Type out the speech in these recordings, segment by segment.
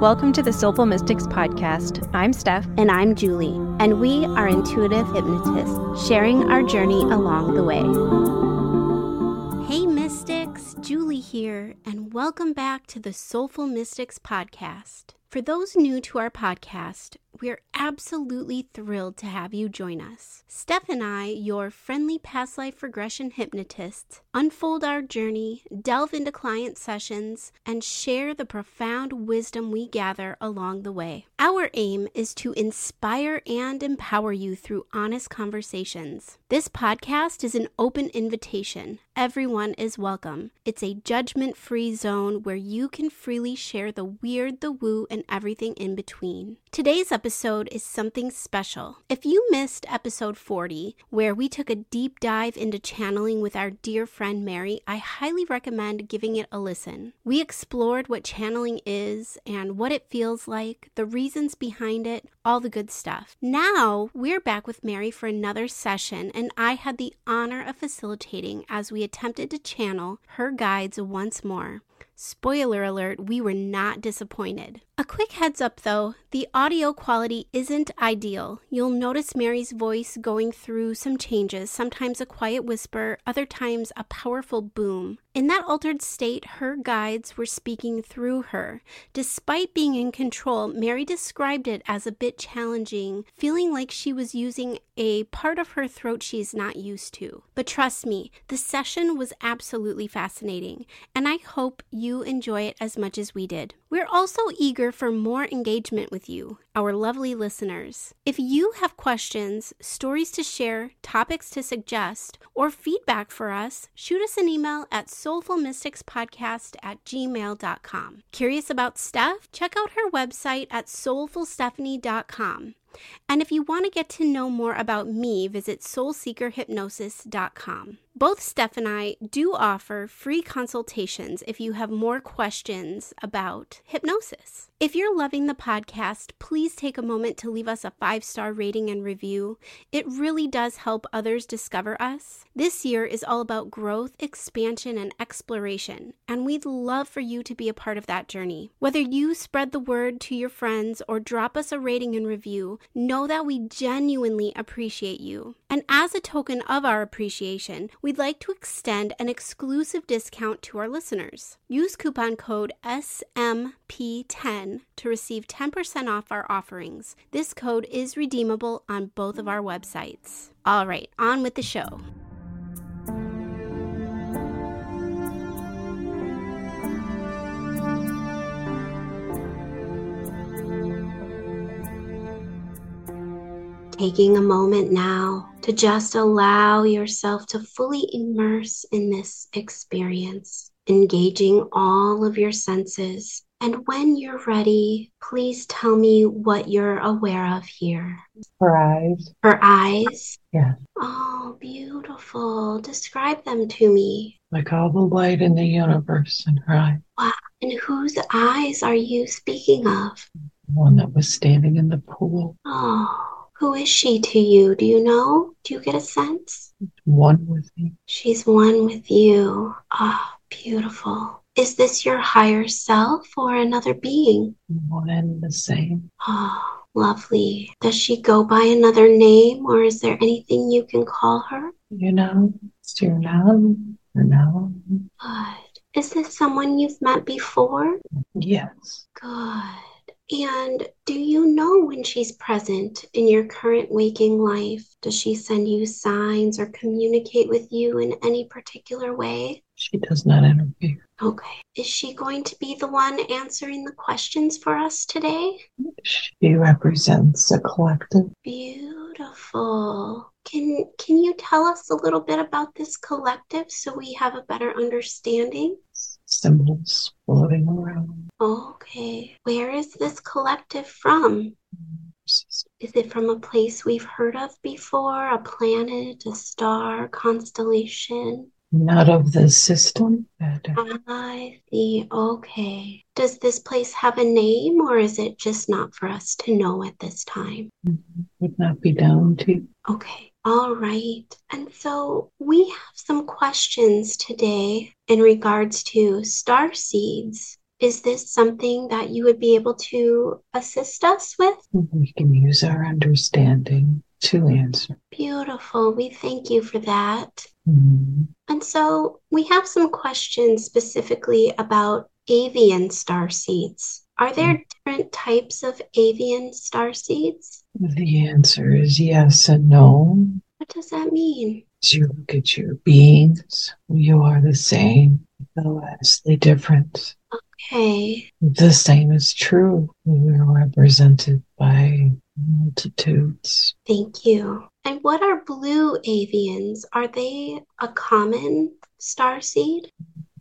Welcome to the Soulful Mystics podcast. I'm Steph. And I'm Julie. And we are intuitive hypnotists, sharing our journey along the way. Hey, Mystics, Julie here, and welcome back to the Soulful Mystics podcast. For those new to our podcast, we're absolutely thrilled to have you join us. Steph and I, your friendly past life regression hypnotists, unfold our journey, delve into client sessions, and share the profound wisdom we gather along the way. Our aim is to inspire and empower you through honest conversations. This podcast is an open invitation. Everyone is welcome. It's a judgment free zone where you can freely share the weird, the woo, and everything in between. Today's episode is something special. If you missed episode 40, where we took a deep dive into channeling with our dear friend Mary, I highly recommend giving it a listen. We explored what channeling is and what it feels like, the reasons behind it, all the good stuff. Now we're back with Mary for another session, and I had the honor of facilitating as we attempted to channel her guides once more. Spoiler alert, we were not disappointed. A quick heads up though, the audio quality isn't ideal. You'll notice Mary's voice going through some changes, sometimes a quiet whisper, other times a powerful boom. In that altered state, her guides were speaking through her. Despite being in control, Mary described it as a bit challenging, feeling like she was using a part of her throat she's not used to. But trust me, the session was absolutely fascinating, and I hope you enjoy it as much as we did. We're also eager for more engagement with you, our lovely listeners. If you have questions, stories to share, topics to suggest, or feedback for us, shoot us an email at soulfulmysticspodcast at gmail.com. Curious about Steph? Check out her website at soulfulstephanie.com. And if you want to get to know more about me, visit soulseekerhypnosis.com. Both Steph and I do offer free consultations if you have more questions about hypnosis. If you're loving the podcast, please take a moment to leave us a five star rating and review. It really does help others discover us. This year is all about growth, expansion, and exploration, and we'd love for you to be a part of that journey. Whether you spread the word to your friends or drop us a rating and review, know that we genuinely appreciate you. And as a token of our appreciation, we'd like to extend an exclusive discount to our listeners. Use coupon code SMP10 to receive 10% off our offerings. This code is redeemable on both of our websites. All right, on with the show. Taking a moment now to just allow yourself to fully immerse in this experience, engaging all of your senses. And when you're ready, please tell me what you're aware of here. Her eyes. Her eyes? Yeah. Oh, beautiful. Describe them to me. Like all the light in the universe in her eyes. Wow. And whose eyes are you speaking of? The one that was standing in the pool. Oh. Who is she to you? Do you know? Do you get a sense? One with me. She's one with you. Ah, oh, beautiful. Is this your higher self or another being? One and the same. Oh, lovely. Does she go by another name or is there anything you can call her? You know, it's your name. Your name. Good. Is this someone you've met before? Yes. Good. And do you know when she's present in your current waking life? Does she send you signs or communicate with you in any particular way? She does not interfere. Okay. Is she going to be the one answering the questions for us today? She represents a collective. Beautiful. Can can you tell us a little bit about this collective so we have a better understanding? Symbols floating around. Okay. Where is this collective from? Is it from a place we've heard of before? A planet, a star, constellation? Not of the system. I see. Okay. Does this place have a name or is it just not for us to know at this time? Mm-hmm. Would not be down to. Okay. All right. And so we have some questions today in regards to star seeds Is this something that you would be able to assist us with? We can use our understanding to answer. Beautiful. We thank you for that. Mhm. And so we have some questions specifically about avian star seeds. Are there different types of avian star seeds? The answer is yes and no. What does that mean? As you look at your beings, you are the same, though vastly different. Okay. The same is true. We are represented by multitudes. Thank you. And what are blue avians? Are they a common star seed?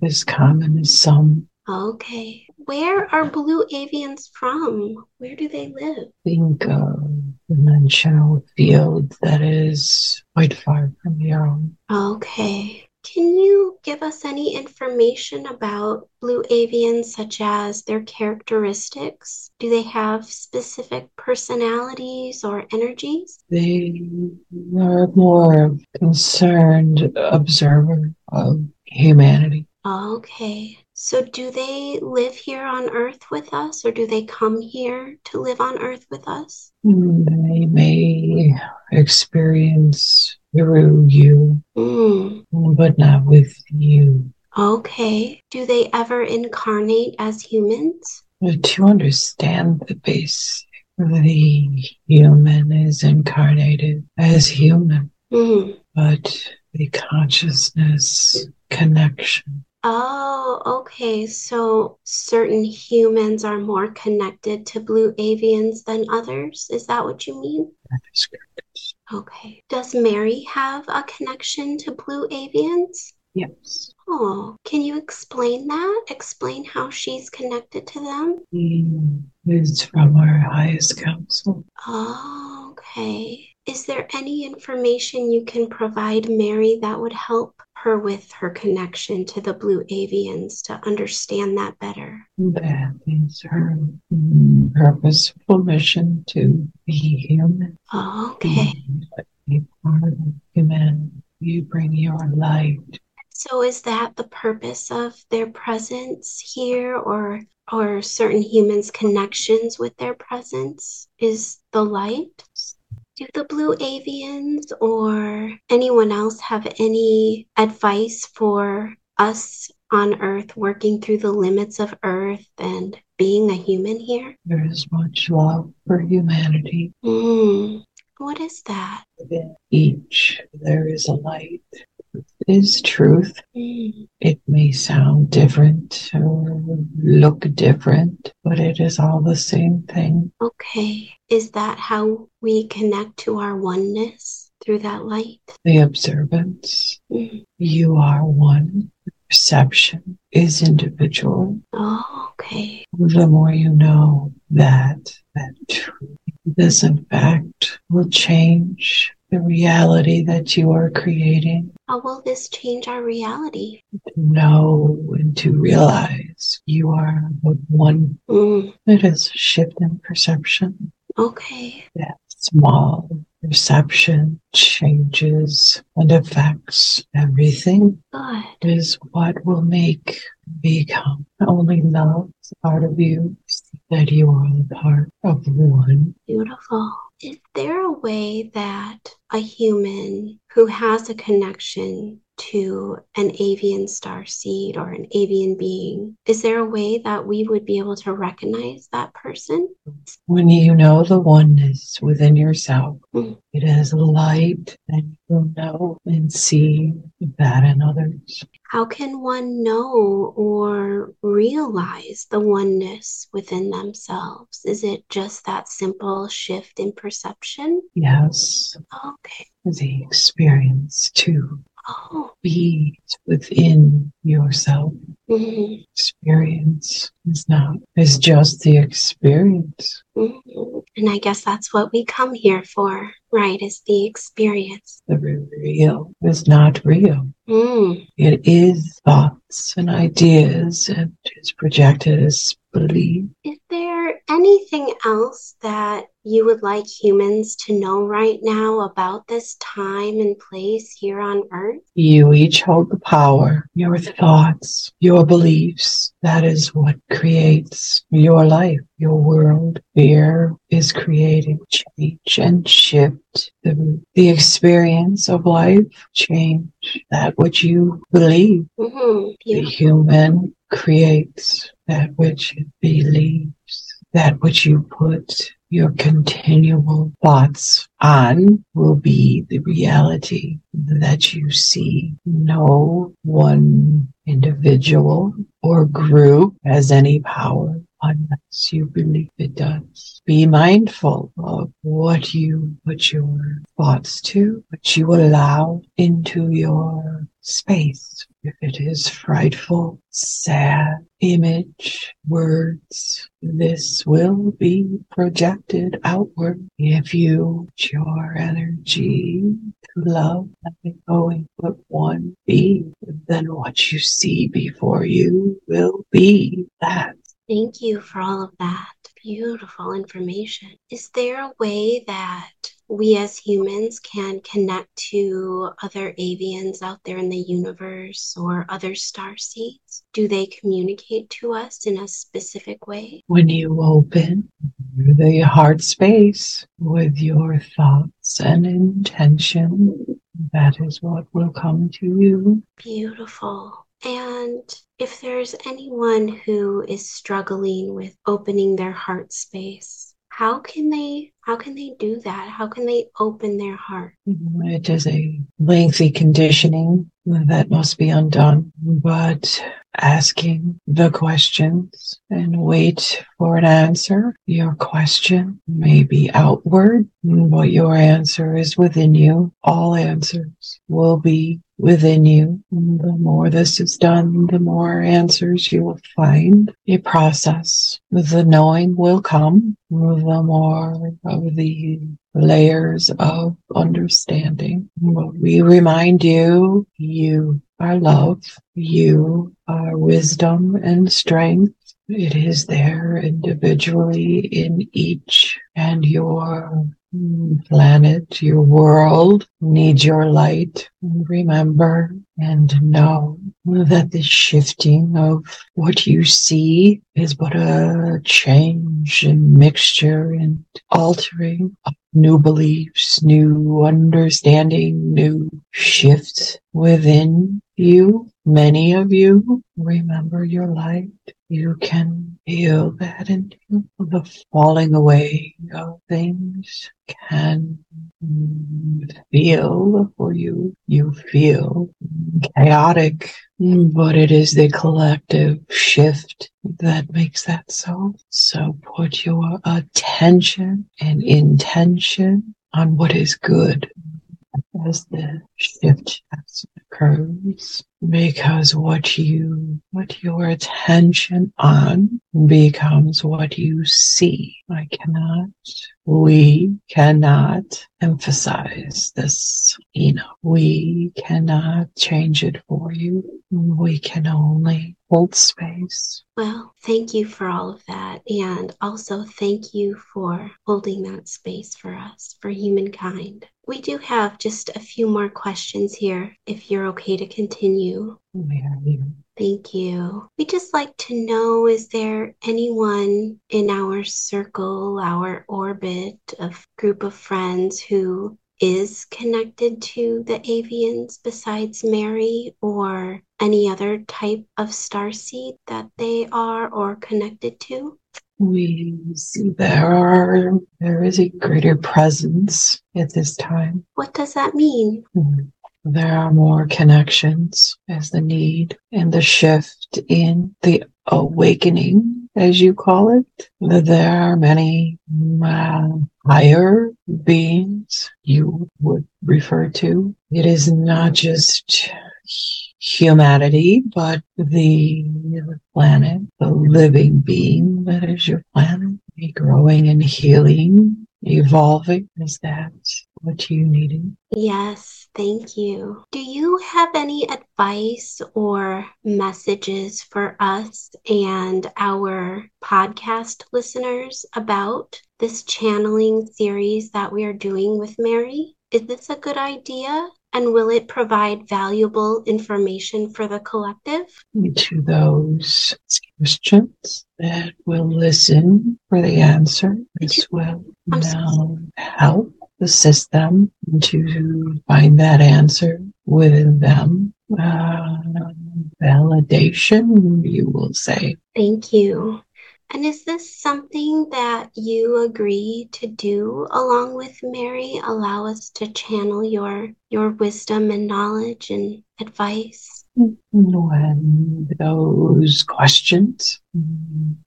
As common as some Okay. Where are blue avians from? Where do they live? think of dimensional field that is quite far from your own. Okay. Can you give us any information about blue avians, such as their characteristics? Do they have specific personalities or energies? They are more concerned observer of humanity. Okay. So, do they live here on Earth with us, or do they come here to live on Earth with us? Hmm, they may experience through you, Hmm. but not with you. Okay. Do they ever incarnate as humans? To understand the base, the human is incarnated as human, Hmm. but the consciousness connection. Oh, okay. So certain humans are more connected to blue avians than others. Is that what you mean? That is correct. Okay. Does Mary have a connection to blue avians? Yes. Oh, can you explain that? Explain how she's connected to them? Mm, he is from our highest council. Oh, okay. Is there any information you can provide Mary that would help her with her connection to the blue avians to understand that better? That is her mm, purposeful mission to be human. Oh, okay. Be part of humanity. You bring your light. So is that the purpose of their presence here or or certain humans' connections with their presence is the light? Do the blue avians or anyone else have any advice for us on Earth working through the limits of Earth and being a human here? There is much love for humanity. Hmm. What is that? Within each, there is a light. Is truth. It may sound different or look different, but it is all the same thing. Okay. Is that how we connect to our oneness through that light? The observance, Hmm. you are one. Perception is individual. Oh, okay. The more you know that, that truth, this in fact will change the reality that you are creating. How will this change our reality? To know and to realize you are one. Mm, It is a shift in perception. okay. That small perception changes and affects everything Good. is what will make become only love part of you that you are a part of one Beautiful. Is there a way that a human who has a connection to an avian star seed or an avian being, is there a way that we would be able to recognize that person? when you know the oneness within yourself Mm. it is light and you know and see that in others How can one know or realize the oneness within themselves? Is it just that simple shift in perception? yes Okay. the experience to Oh. Be within yourself mhm, experience is not is just the experience mhm. And I guess that's what we come here for, right? Is the experience. the real is not real Mm, it is thoughts and ideas and is projected as belief there anything else that you would like humans to know right now about this time and place here on Earth? You each hold the power, your thoughts, your beliefs. That is what creates your life, your world. Fear is creating change and shift the, the experience of life, change that which you believe. Mm-hmm. The human creates that which it believes that which you put your continual thoughts on will be the reality that you see. No one individual or group has any power unless you believe it does. Be mindful of what you put your thoughts to, what you allow into your space. If it is frightful, sad image, words, this will be projected outward. If you put your energy to love, nothing going but one be, then what you see before you will be that. Thank you for all of that beautiful information. Is there a way that we as humans can connect to other avians out there in the universe or other star seeds? Do they communicate to us in a specific way? When you open the heart space with your thoughts and intention, that is what will come to you. Beautiful. And if there's anyone who is struggling with opening their heart space, how can they how can they do that? How can they open their heart? Mm-hmm. It is a lengthy conditioning that must be undone, but asking the questions and wait for an answer. Your question may be outward, but your answer is within you. All answers will be within you. The more this is done, the more answers you will find. A process. The knowing will come. The more of the layers of understanding. We remind you, you are love. You are wisdom and strength. It is there individually in each and your planet, your world needs your light. Remember and know that the shifting of what you see is but a change and mixture and altering of new beliefs, new understanding, new shifts within you. Many of you remember your light. You can feel that and the falling away of things can feel for you. You feel chaotic, but it is the collective shift that makes that so. So put your attention and intention on what is good as the shift occurs because what you put your attention on becomes what you see. I cannot, we cannot emphasize this enough. We cannot change it for you. We can only hold space. Well, thank you for all of that. And also thank you for holding that space for us, for humankind. We do have just a few more questions here, if you're okay to continue. Thank you. We just like to know is there anyone in our circle, our orbit of group of friends who is connected to the avians besides Mary or any other type of star seed that they are or connected to? We see there are there is a greater presence at this time. What does that mean? Mm-hmm. There are more connections as the need and the shift in the awakening, as you call it. There are many uh, higher beings you would refer to. It is not just humanity, but the planet, the living being that is your planet, be growing and healing evolving is that what you needed. Yes, thank you. Do you have any advice or messages for us and our podcast listeners about this channeling series that we are doing with Mary? Is this a good idea? And will it provide valuable information for the collective? To those questions that will listen for the answer, this will now help assist them to find that answer within them. Uh, validation, you will say. Thank you. And is this something that you agree to do along with Mary? Allow us to channel your your wisdom and knowledge and advice. When those questions,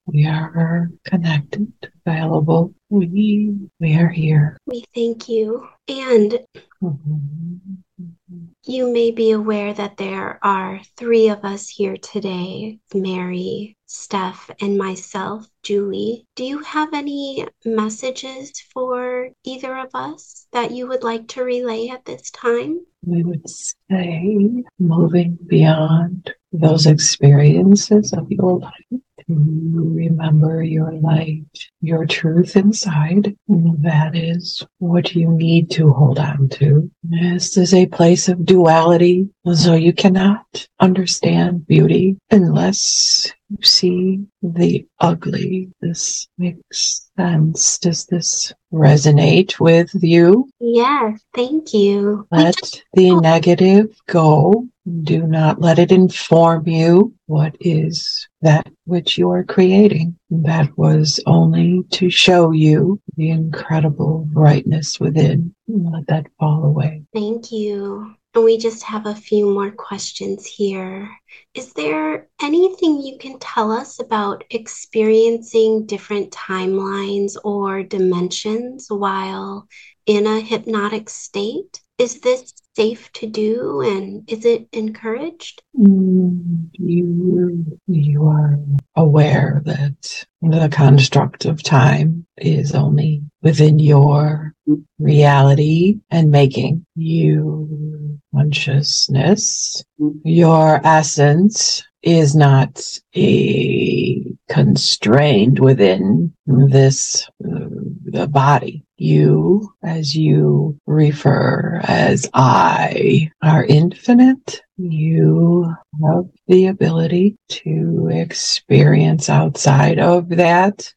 we are connected, available. We we are here. We thank you. And mm-hmm. You may be aware that there are three of us here today Mary, Steph, and myself, Julie. Do you have any messages for either of us that you would like to relay at this time? We would say moving beyond those experiences of your life remember your light, your truth inside. That is what you need to hold on to. This is a place of duality, so you cannot understand beauty unless you see the ugly. This makes sense. Does this resonate with you? Yes, thank you. Let the negative go. Do not let it inform you. What is that which you are creating? That was only to show you the incredible brightness within. Let that fall away. Thank you. And we just have a few more questions here. Is there anything you can tell us about experiencing different timelines or dimensions while in a hypnotic state? Is this safe to do and is it encouraged? Mm, you, you are aware that the construct of time is only within your reality and making. You consciousness, your essence is not a constrained within this uh, the body you as you refer as I are infinite. You have the ability to experience outside of that.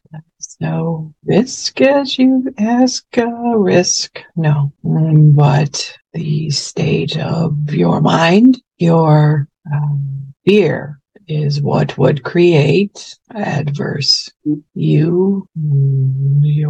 No risk as you ask uh, risk. No, but the state of your mind, your um, fear is what would create adverse. You, your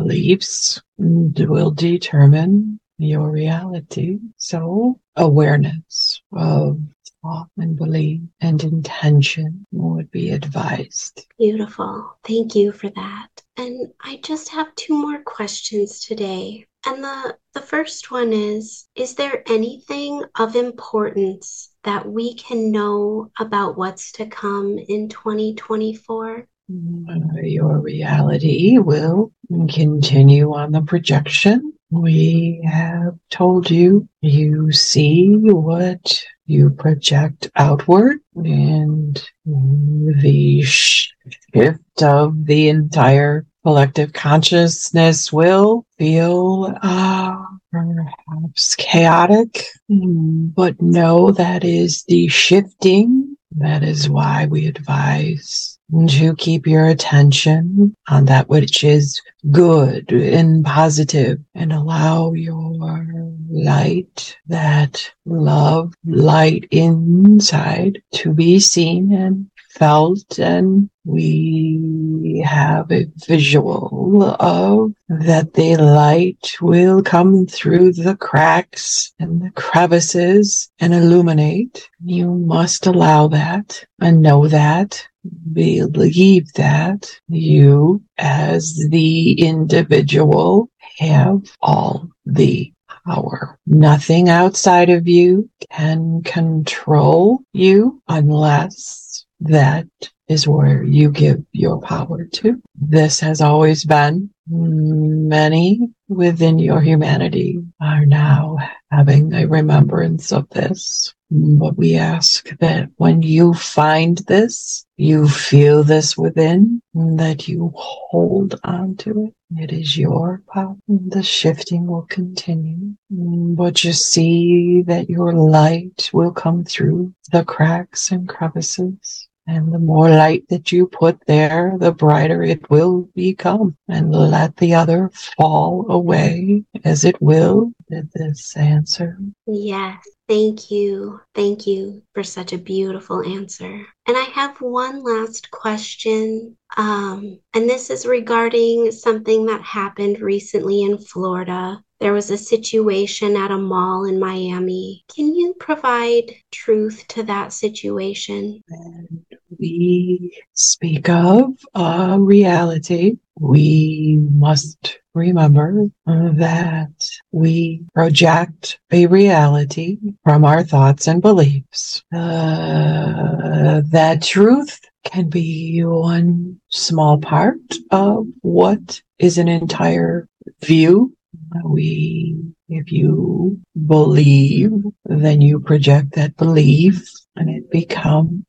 beliefs will determine your reality. So awareness of thought and belief and intention would be advised. Beautiful. Thank you for that. And I just have two more questions today. And the, the first one is Is there anything of importance that we can know about what's to come in 2024? Your reality will continue on the projection. We have told you, you see what you project outward and the shift of the entire collective consciousness will feel uh, perhaps chaotic, but know that is the shifting. That is why we advise to keep your attention on that which is good and positive and allow your light, that love, light inside to be seen and felt and we have a visual of that the light will come through the cracks and the crevices and illuminate. You must allow that and know that. Believe that you as the individual have all the power. Nothing outside of you can control you unless that is where you give your power to. This has always been many within your humanity are now having a remembrance of this. But we ask that when you find this, you feel this within, that you hold on to it. It is your power. The shifting will continue, but you see that your light will come through the cracks and crevices and the more light that you put there, the brighter it will become. And let the other fall away as it will. Did this answer? Yes. Thank you. Thank you for such a beautiful answer. And I have one last question. Um, and this is regarding something that happened recently in Florida. There was a situation at a mall in Miami. Can you provide truth to that situation? And we speak of a reality. We must remember that we project a reality from our thoughts and beliefs. Uh, that truth can be one small part of what is an entire view. We, if you believe, then you project that belief and it becomes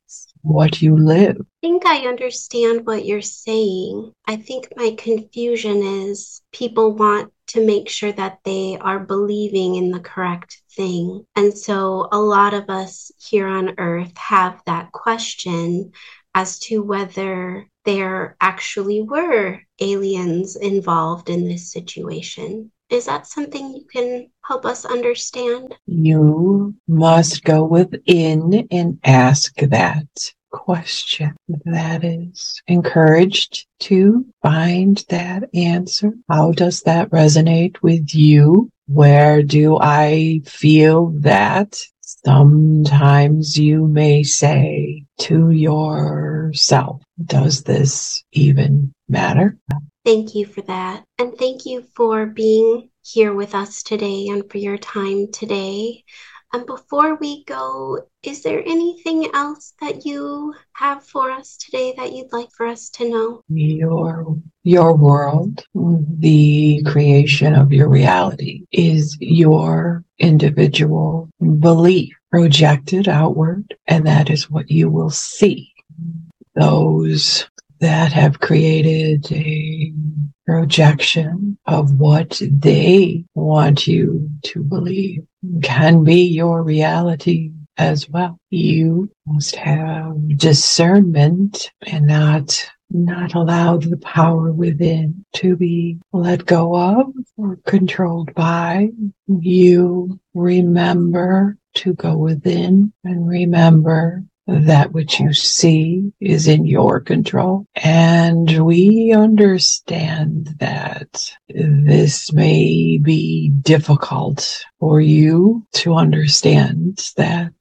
what you live. I think I understand what you're saying. I think my confusion is people want to make sure that they are believing in the correct thing. And so a lot of us here on earth have that question as to whether there actually were aliens involved in this situation. Is that something you can help us understand? You must go within and ask that question that is encouraged to find that answer. How does that resonate with you? Where do I feel that? Sometimes you may say to yourself, does this even matter? Thank you for that. And thank you for being here with us today and for your time today. And before we go, is there anything else that you have for us today that you'd like for us to know? Your your world, the creation of your reality is your individual belief projected outward, and that is what you will see. Those that have created a projection of what they want you to believe can be your reality as well. You must have discernment and not not allow the power within to be let go of or controlled by. You remember to go within and remember that which you see is in your control. And we understand that this may be difficult for you to understand that,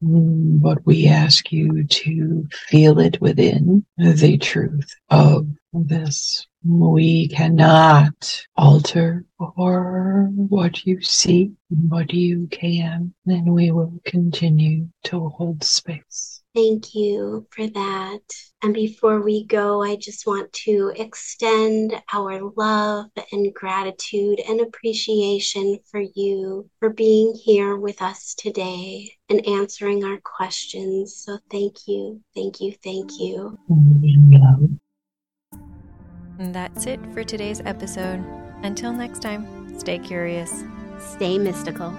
but we ask you to feel it within the truth of this. We cannot alter or what you see, but you can, and we will continue to hold space. Thank you for that. And before we go, I just want to extend our love and gratitude and appreciation for you for being here with us today and answering our questions. So thank you, thank you, thank you. Mm-hmm. And that's it for today's episode. Until next time, stay curious, stay mystical.